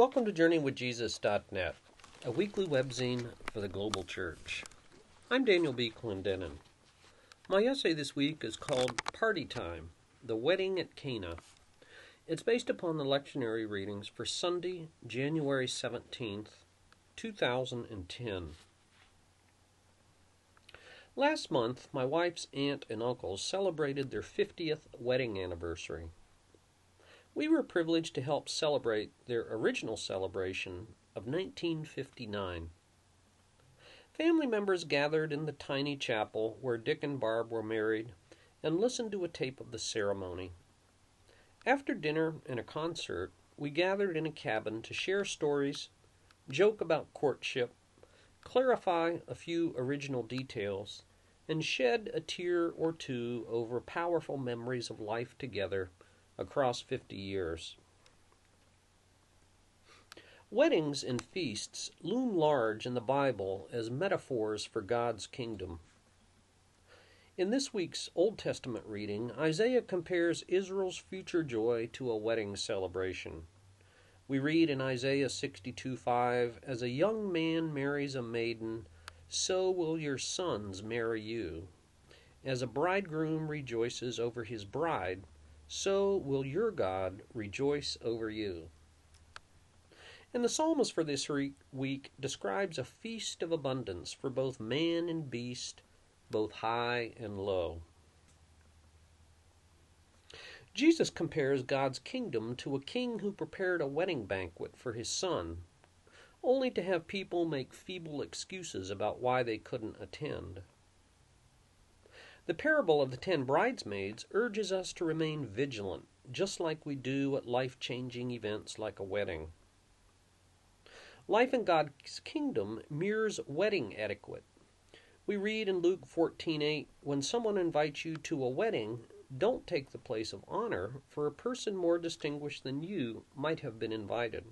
Welcome to JourneyWithJesus.net, a weekly webzine for the global church. I'm Daniel B. Clendenin. My essay this week is called Party Time The Wedding at Cana. It's based upon the lectionary readings for Sunday, January 17th, 2010. Last month, my wife's aunt and uncles celebrated their 50th wedding anniversary. We were privileged to help celebrate their original celebration of 1959. Family members gathered in the tiny chapel where Dick and Barb were married and listened to a tape of the ceremony. After dinner and a concert, we gathered in a cabin to share stories, joke about courtship, clarify a few original details, and shed a tear or two over powerful memories of life together across 50 years. Weddings and feasts loom large in the Bible as metaphors for God's kingdom. In this week's Old Testament reading, Isaiah compares Israel's future joy to a wedding celebration. We read in Isaiah 62:5, As a young man marries a maiden, so will your sons marry you. As a bridegroom rejoices over his bride, so will your God rejoice over you. And the psalmist for this week describes a feast of abundance for both man and beast, both high and low. Jesus compares God's kingdom to a king who prepared a wedding banquet for his son, only to have people make feeble excuses about why they couldn't attend. The parable of the ten bridesmaids urges us to remain vigilant, just like we do at life changing events like a wedding. Life in God's kingdom mirrors wedding etiquette. We read in Luke 14:8, when someone invites you to a wedding, don't take the place of honor, for a person more distinguished than you might have been invited.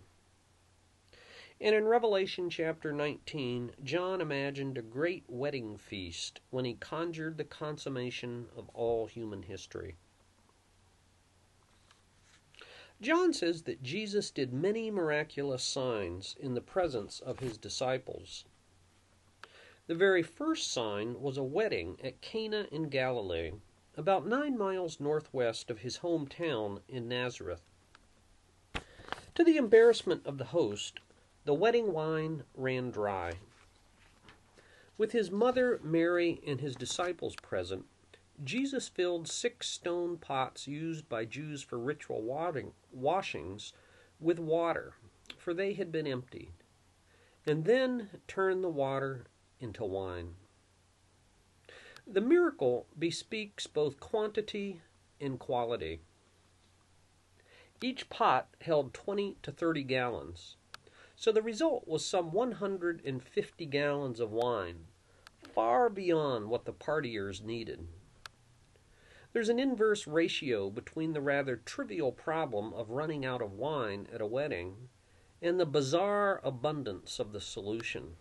And in Revelation chapter 19, John imagined a great wedding feast when he conjured the consummation of all human history. John says that Jesus did many miraculous signs in the presence of his disciples. The very first sign was a wedding at Cana in Galilee, about nine miles northwest of his hometown in Nazareth. To the embarrassment of the host, the wedding wine ran dry. With his mother Mary and his disciples present, Jesus filled six stone pots used by Jews for ritual washings with water, for they had been emptied, and then turned the water into wine. The miracle bespeaks both quantity and quality. Each pot held 20 to 30 gallons, so the result was some 150 gallons of wine, far beyond what the partiers needed. There's an inverse ratio between the rather trivial problem of running out of wine at a wedding and the bizarre abundance of the solution.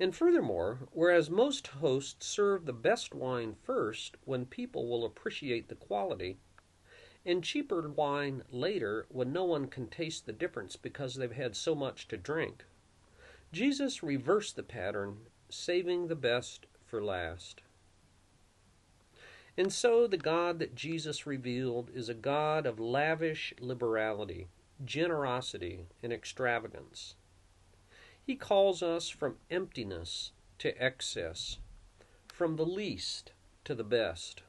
And furthermore, whereas most hosts serve the best wine first when people will appreciate the quality, and cheaper wine later when no one can taste the difference because they've had so much to drink. Jesus reversed the pattern, saving the best for last. And so the God that Jesus revealed is a God of lavish liberality, generosity, and extravagance. He calls us from emptiness to excess, from the least to the best.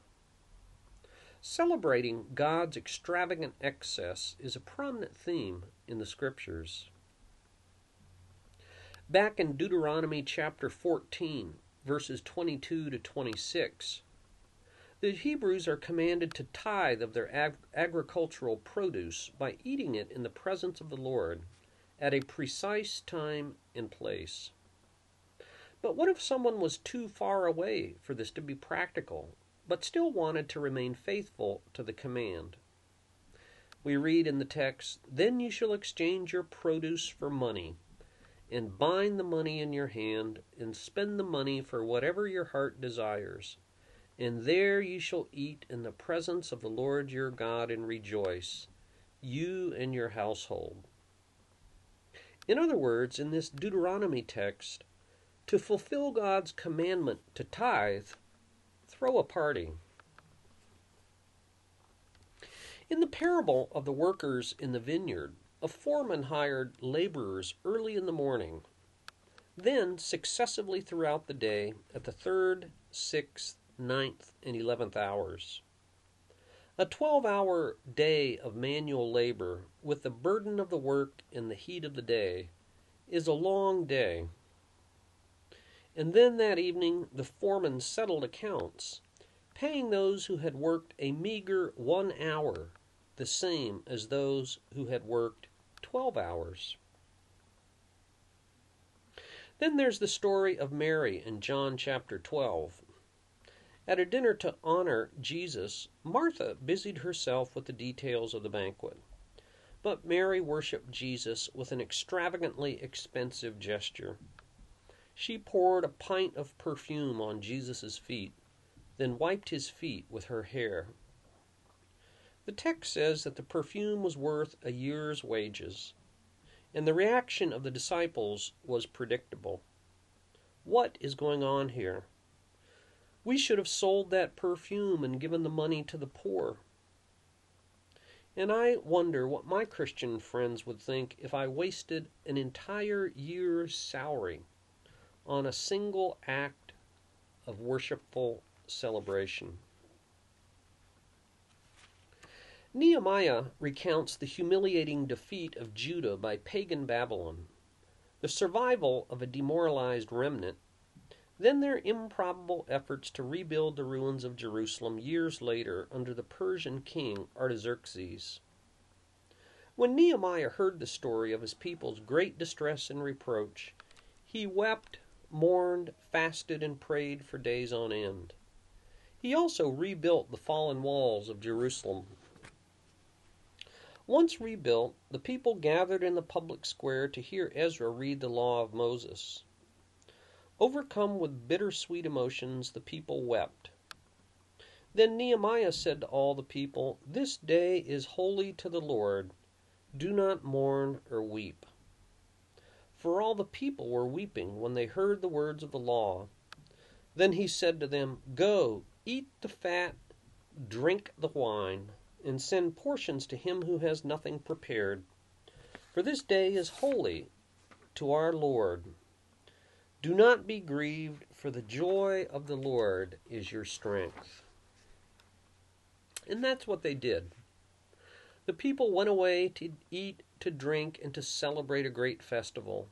Celebrating God's extravagant excess is a prominent theme in the Scriptures. Back in Deuteronomy chapter 14, verses 22 to 26, the Hebrews are commanded to tithe of their ag- agricultural produce by eating it in the presence of the Lord at a precise time and place. But what if someone was too far away for this to be practical but still wanted to remain faithful to the command. We read in the text, Then you shall exchange your produce for money, and bind the money in your hand, and spend the money for whatever your heart desires. And there you shall eat in the presence of the Lord your God and rejoice. you and your household. In other words, in this Deuteronomy text, to fulfill God's commandment to tithe, throw a party. In the parable of the workers in the vineyard, a foreman hired laborers early in the morning, then successively throughout the day at the third, sixth, ninth, and eleventh hours. A 12 hour day of manual labor, with the burden of the work and the heat of the day, is a long day. And then that evening the foreman settled accounts, paying those who had worked a meager one hour, the same as those who had worked 12 hours. Then there's the story of Mary in John chapter 12. At a dinner to honor Jesus, Martha busied herself with the details of the banquet. But Mary worshiped Jesus with an extravagantly expensive gesture. She poured a pint of perfume on Jesus' feet, then wiped his feet with her hair. The text says that the perfume was worth a year's wages, and the reaction of the disciples was predictable. What is going on here? We should have sold that perfume and given the money to the poor. And I wonder what my Christian friends would think if I wasted an entire year's salary on a single act of worshipful celebration. Nehemiah recounts the humiliating defeat of Judah by pagan Babylon, the survival of a demoralized remnant, then their improbable efforts to rebuild the ruins of Jerusalem years later under the Persian king Artaxerxes. When Nehemiah heard the story of his people's great distress and reproach, he wept, mourned, fasted, and prayed for days on end. He also rebuilt the fallen walls of Jerusalem. Once rebuilt, the people gathered in the public square to hear Ezra read the law of Moses. Overcome with bittersweet emotions, the people wept. Then Nehemiah said to all the people, This day is holy to the Lord. Do not mourn or weep. For all the people were weeping when they heard the words of the law. Then he said to them, Go, eat the fat, drink the wine, and send portions to him who has nothing prepared. For this day is holy to our Lord. Do not be grieved, for the joy of the Lord is your strength. And that's what they did. The people went away to eat, to drink, and to celebrate a great festival.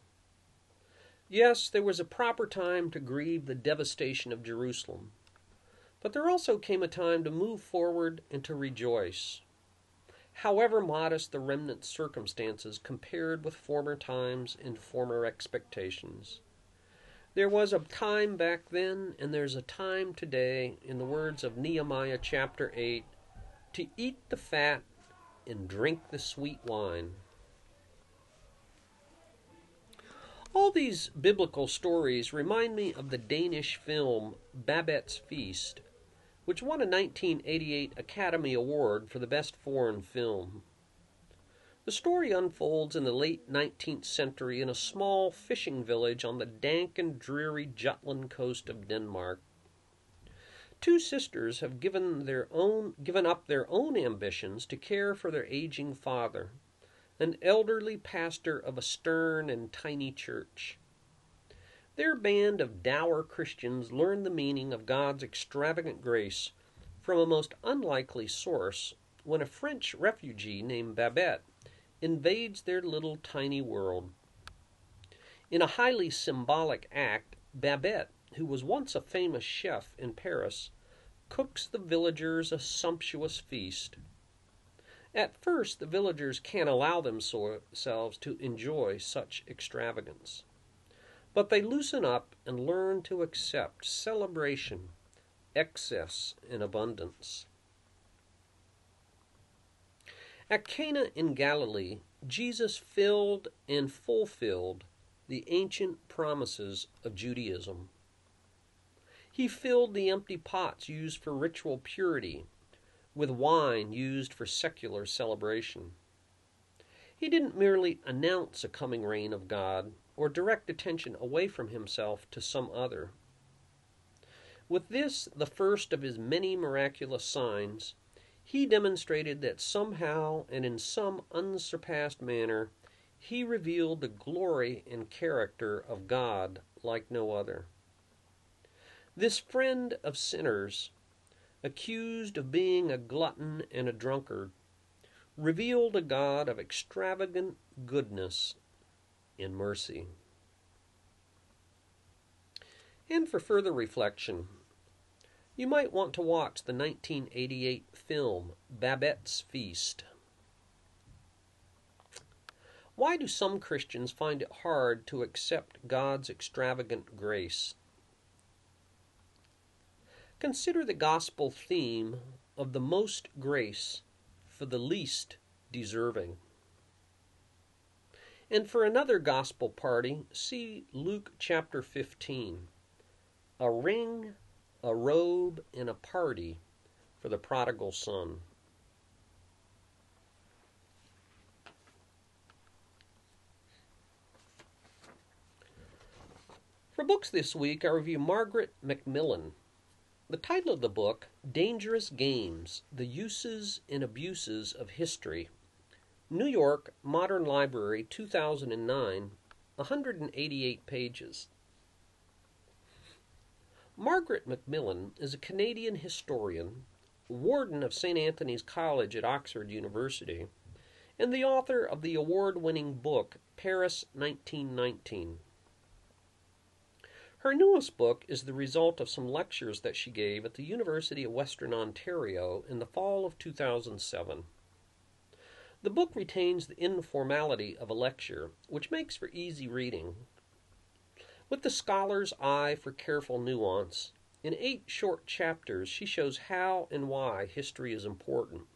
Yes, there was a proper time to grieve the devastation of Jerusalem, but there also came a time to move forward and to rejoice. However modest the remnant circumstances compared with former times and former expectations. There was a time back then, and there's a time today, in the words of Nehemiah chapter 8, to eat the fat and drink the sweet wine. All these biblical stories remind me of the Danish film Babette's Feast, which won a 1988 Academy Award for the Best Foreign Film. The story unfolds in the late 19th century in a small fishing village on the dank and dreary Jutland coast of Denmark. Two sisters have given their own given up their own ambitions to care for their aging father, an elderly pastor of a stern and tiny church. Their band of dour Christians learn the meaning of God's extravagant grace from a most unlikely source when a French refugee named Babette invades their little tiny world. In a highly symbolic act, Babette, who was once a famous chef in Paris, cooks the villagers a sumptuous feast. At first, the villagers can't allow themselves to enjoy such extravagance. But they loosen up and learn to accept celebration, excess, and abundance. At Cana in Galilee, Jesus filled and fulfilled the ancient promises of Judaism. He filled the empty pots used for ritual purity with wine used for secular celebration. He didn't merely announce a coming reign of God or direct attention away from himself to some other. With this, the first of his many miraculous signs, he demonstrated that somehow and in some unsurpassed manner he revealed the glory and character of God like no other. This friend of sinners, accused of being a glutton and a drunkard, revealed a God of extravagant goodness and mercy. And for further reflection, you might want to watch the 1988 film Babette's Feast. Why do some Christians find it hard to accept God's extravagant grace? Consider the gospel theme of the most grace for the least deserving. And for another gospel party, see Luke chapter 15. A ring, a robe, and a party for the prodigal son. For books this week, I review Margaret Macmillan. The title of the book, Dangerous Games The Uses and Abuses of History. New York Modern Library, 2009, 188 pages. Margaret Macmillan is a Canadian historian, warden of St. Antony's College at Oxford University, and the author of the award winning book Paris 1919. Her newest book is the result of some lectures that she gave at the University of Western Ontario in the fall of 2007. The book retains the informality of a lecture, which makes for easy reading. With the scholar's eye for careful nuance, in eight short chapters she shows how and why history is important,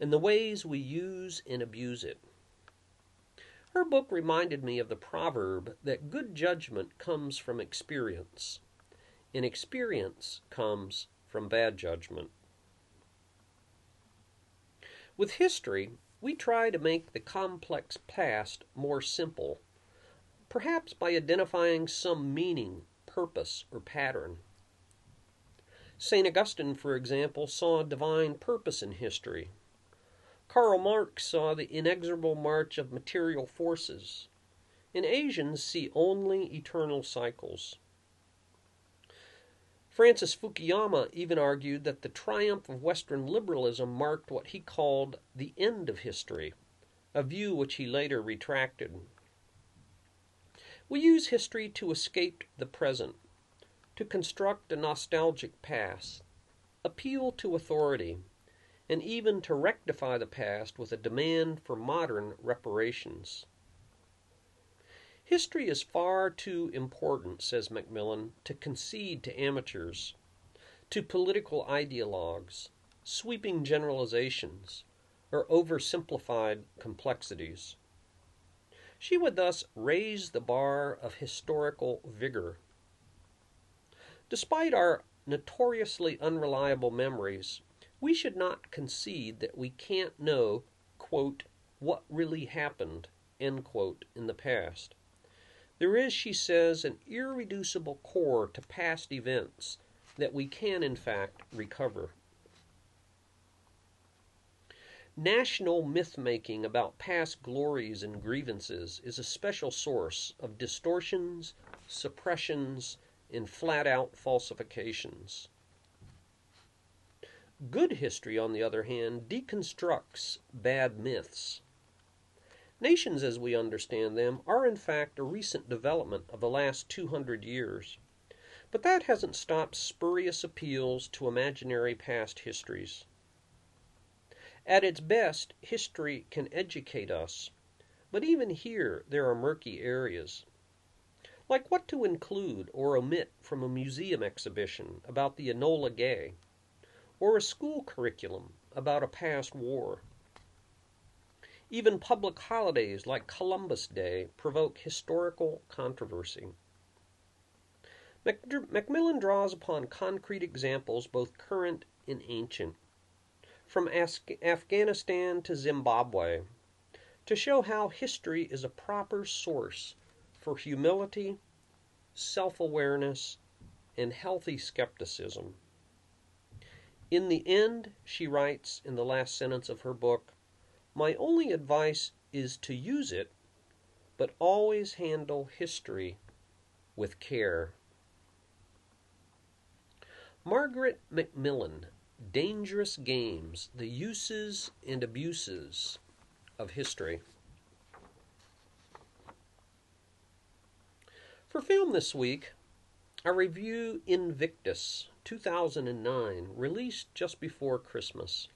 and the ways we use and abuse it. Her book reminded me of the proverb that good judgment comes from experience, and experience comes from bad judgment. With history, we try to make the complex past more simple, perhaps by identifying some meaning, purpose, or pattern. St. Augustine, for example, saw divine purpose in history Karl Marx saw the inexorable march of material forces, and Asians see only eternal cycles. Francis Fukuyama even argued that the triumph of Western liberalism marked what he called the end of history, a view which he later retracted. We use history to escape the present, to construct a nostalgic past, appeal to authority, and even to rectify the past with a demand for modern reparations. History is far too important, says Macmillan, to concede to amateurs, to political ideologues, sweeping generalizations, or oversimplified complexities. She would thus raise the bar of historical vigor. Despite our notoriously unreliable memories, we should not concede that we can't know, quote, what really happened, end quote, in the past. There is, she says, an irreducible core to past events that we can, in fact, recover. National myth making about past glories and grievances is a special source of distortions, suppressions, and flat out falsifications. Good history, on the other hand, deconstructs bad myths. Nations, as we understand them, are in fact a recent development of the last 200 years. But that hasn't stopped spurious appeals to imaginary past histories. At its best, history can educate us, but even here there are murky areas. Like what to include or omit from a museum exhibition about the Enola Gay or a school curriculum about a past war. Even public holidays like Columbus Day provoke historical controversy. Macmillan draws upon concrete examples both current and ancient, from Afghanistan to Zimbabwe, to show how history is a proper source for humility, self awareness, and healthy skepticism. In the end, she writes in the last sentence of her book, my only advice is to use it, but always handle history with care. Margaret Macmillan, Dangerous Games The Uses and Abuses of History. For film this week, I review Invictus 2009, released just before Christmas.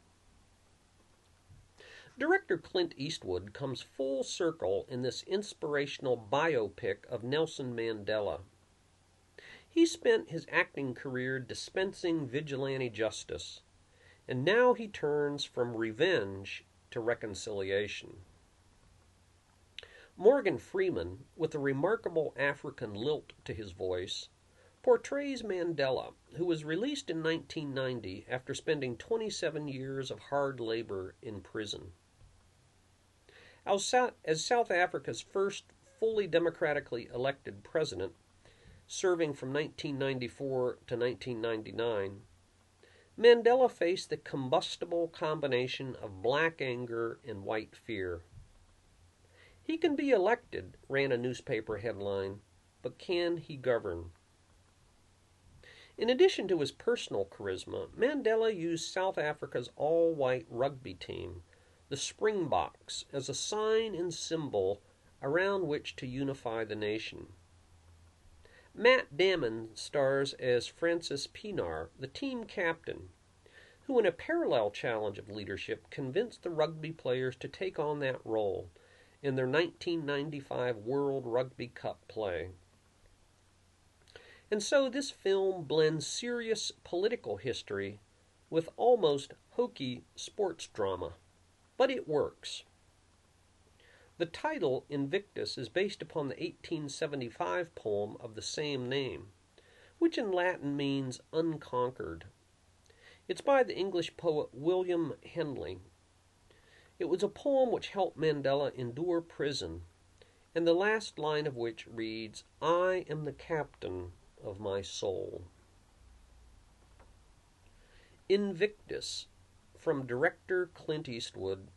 Director Clint Eastwood comes full circle in this inspirational biopic of Nelson Mandela. He spent his acting career dispensing vigilante justice, and now he turns from revenge to reconciliation. Morgan Freeman, with a remarkable African lilt to his voice, portrays Mandela, who was released in 1990 after spending 27 years of hard labor in prison. As South Africa's first fully democratically elected president, serving from 1994 to 1999, Mandela faced the combustible combination of black anger and white fear. He can be elected, ran a newspaper headline, but can he govern? In addition to his personal charisma, Mandela used South Africa's all white rugby team, the Springboks, as a sign and symbol around which to unify the nation. Matt Damon stars as Francis Pienaar, the team captain, who, in a parallel challenge of leadership, convinced the rugby players to take on that role in their 1995 World Rugby Cup play. And so this film blends serious political history with almost hokey sports drama. But it works. The title, Invictus, is based upon the 1875 poem of the same name, which in Latin means unconquered. It's by the English poet William Henley, it was a poem which helped Mandela endure prison, and the last line of which reads, I am the captain of my soul. Invictus, from director Clint Eastwood,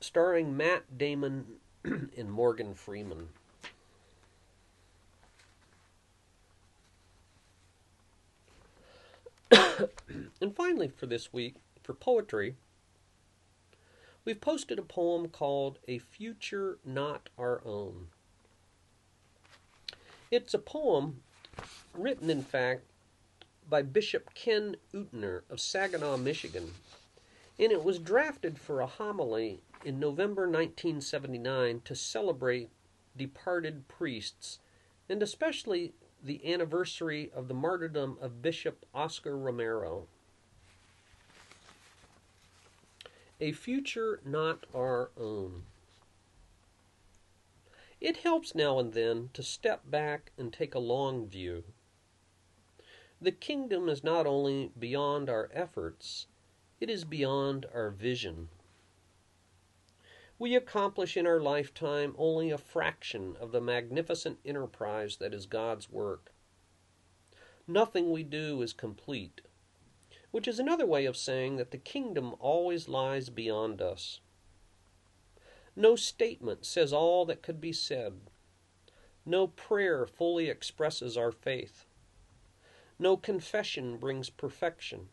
starring Matt Damon and Morgan Freeman. and finally, for this week, for poetry, we've posted a poem called A Future Not Our Own. It's a poem written, in fact, by Bishop Ken Untener of Saginaw, Michigan, and it was drafted for a homily in November 1979 to celebrate departed priests, and especially the anniversary of the martyrdom of Bishop Oscar Romero. a future not our own. It helps now and then to step back and take a long view. The kingdom is not only beyond our efforts, it is beyond our vision. We accomplish in our lifetime only a fraction of the magnificent enterprise that is God's work. Nothing we do is complete which is another way of saying that the kingdom always lies beyond us. No statement says all that could be said. No prayer fully expresses our faith. No confession brings perfection.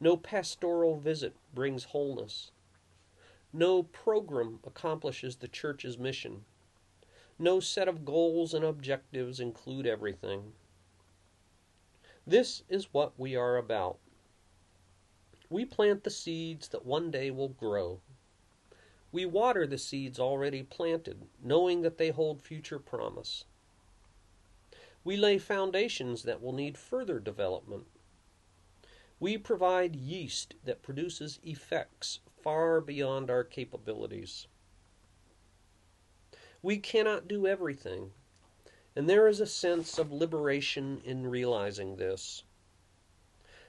No pastoral visit brings wholeness. No program accomplishes the church's mission. No set of goals and objectives include everything. This is what we are about. We plant the seeds that one day will grow. We water the seeds already planted, knowing that they hold future promise. We lay foundations that will need further development. We provide yeast that produces effects far beyond our capabilities. We cannot do everything, and there is a sense of liberation in realizing this.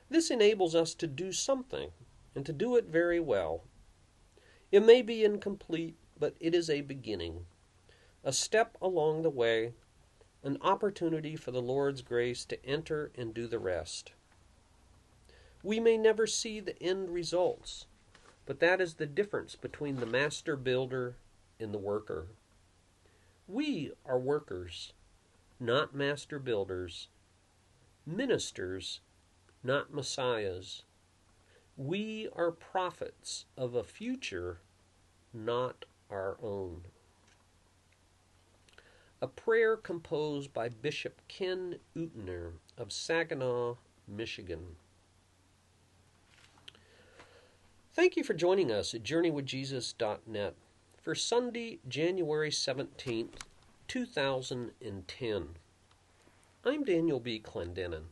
This enables us to do something, and to do it very well. It may be incomplete, but it is a beginning, a step along the way, an opportunity for the Lord's grace to enter and do the rest. We may never see the end results, but that is the difference between the master builder and the worker. We are workers, not master builders, ministers, not messiahs. We are prophets of a future, not our own. A prayer composed by Bishop Ken Untener of Saginaw, Michigan. Thank you for joining us at JourneyWithJesus.net for Sunday, January 17th, 2010. I'm Daniel B. Clendenin.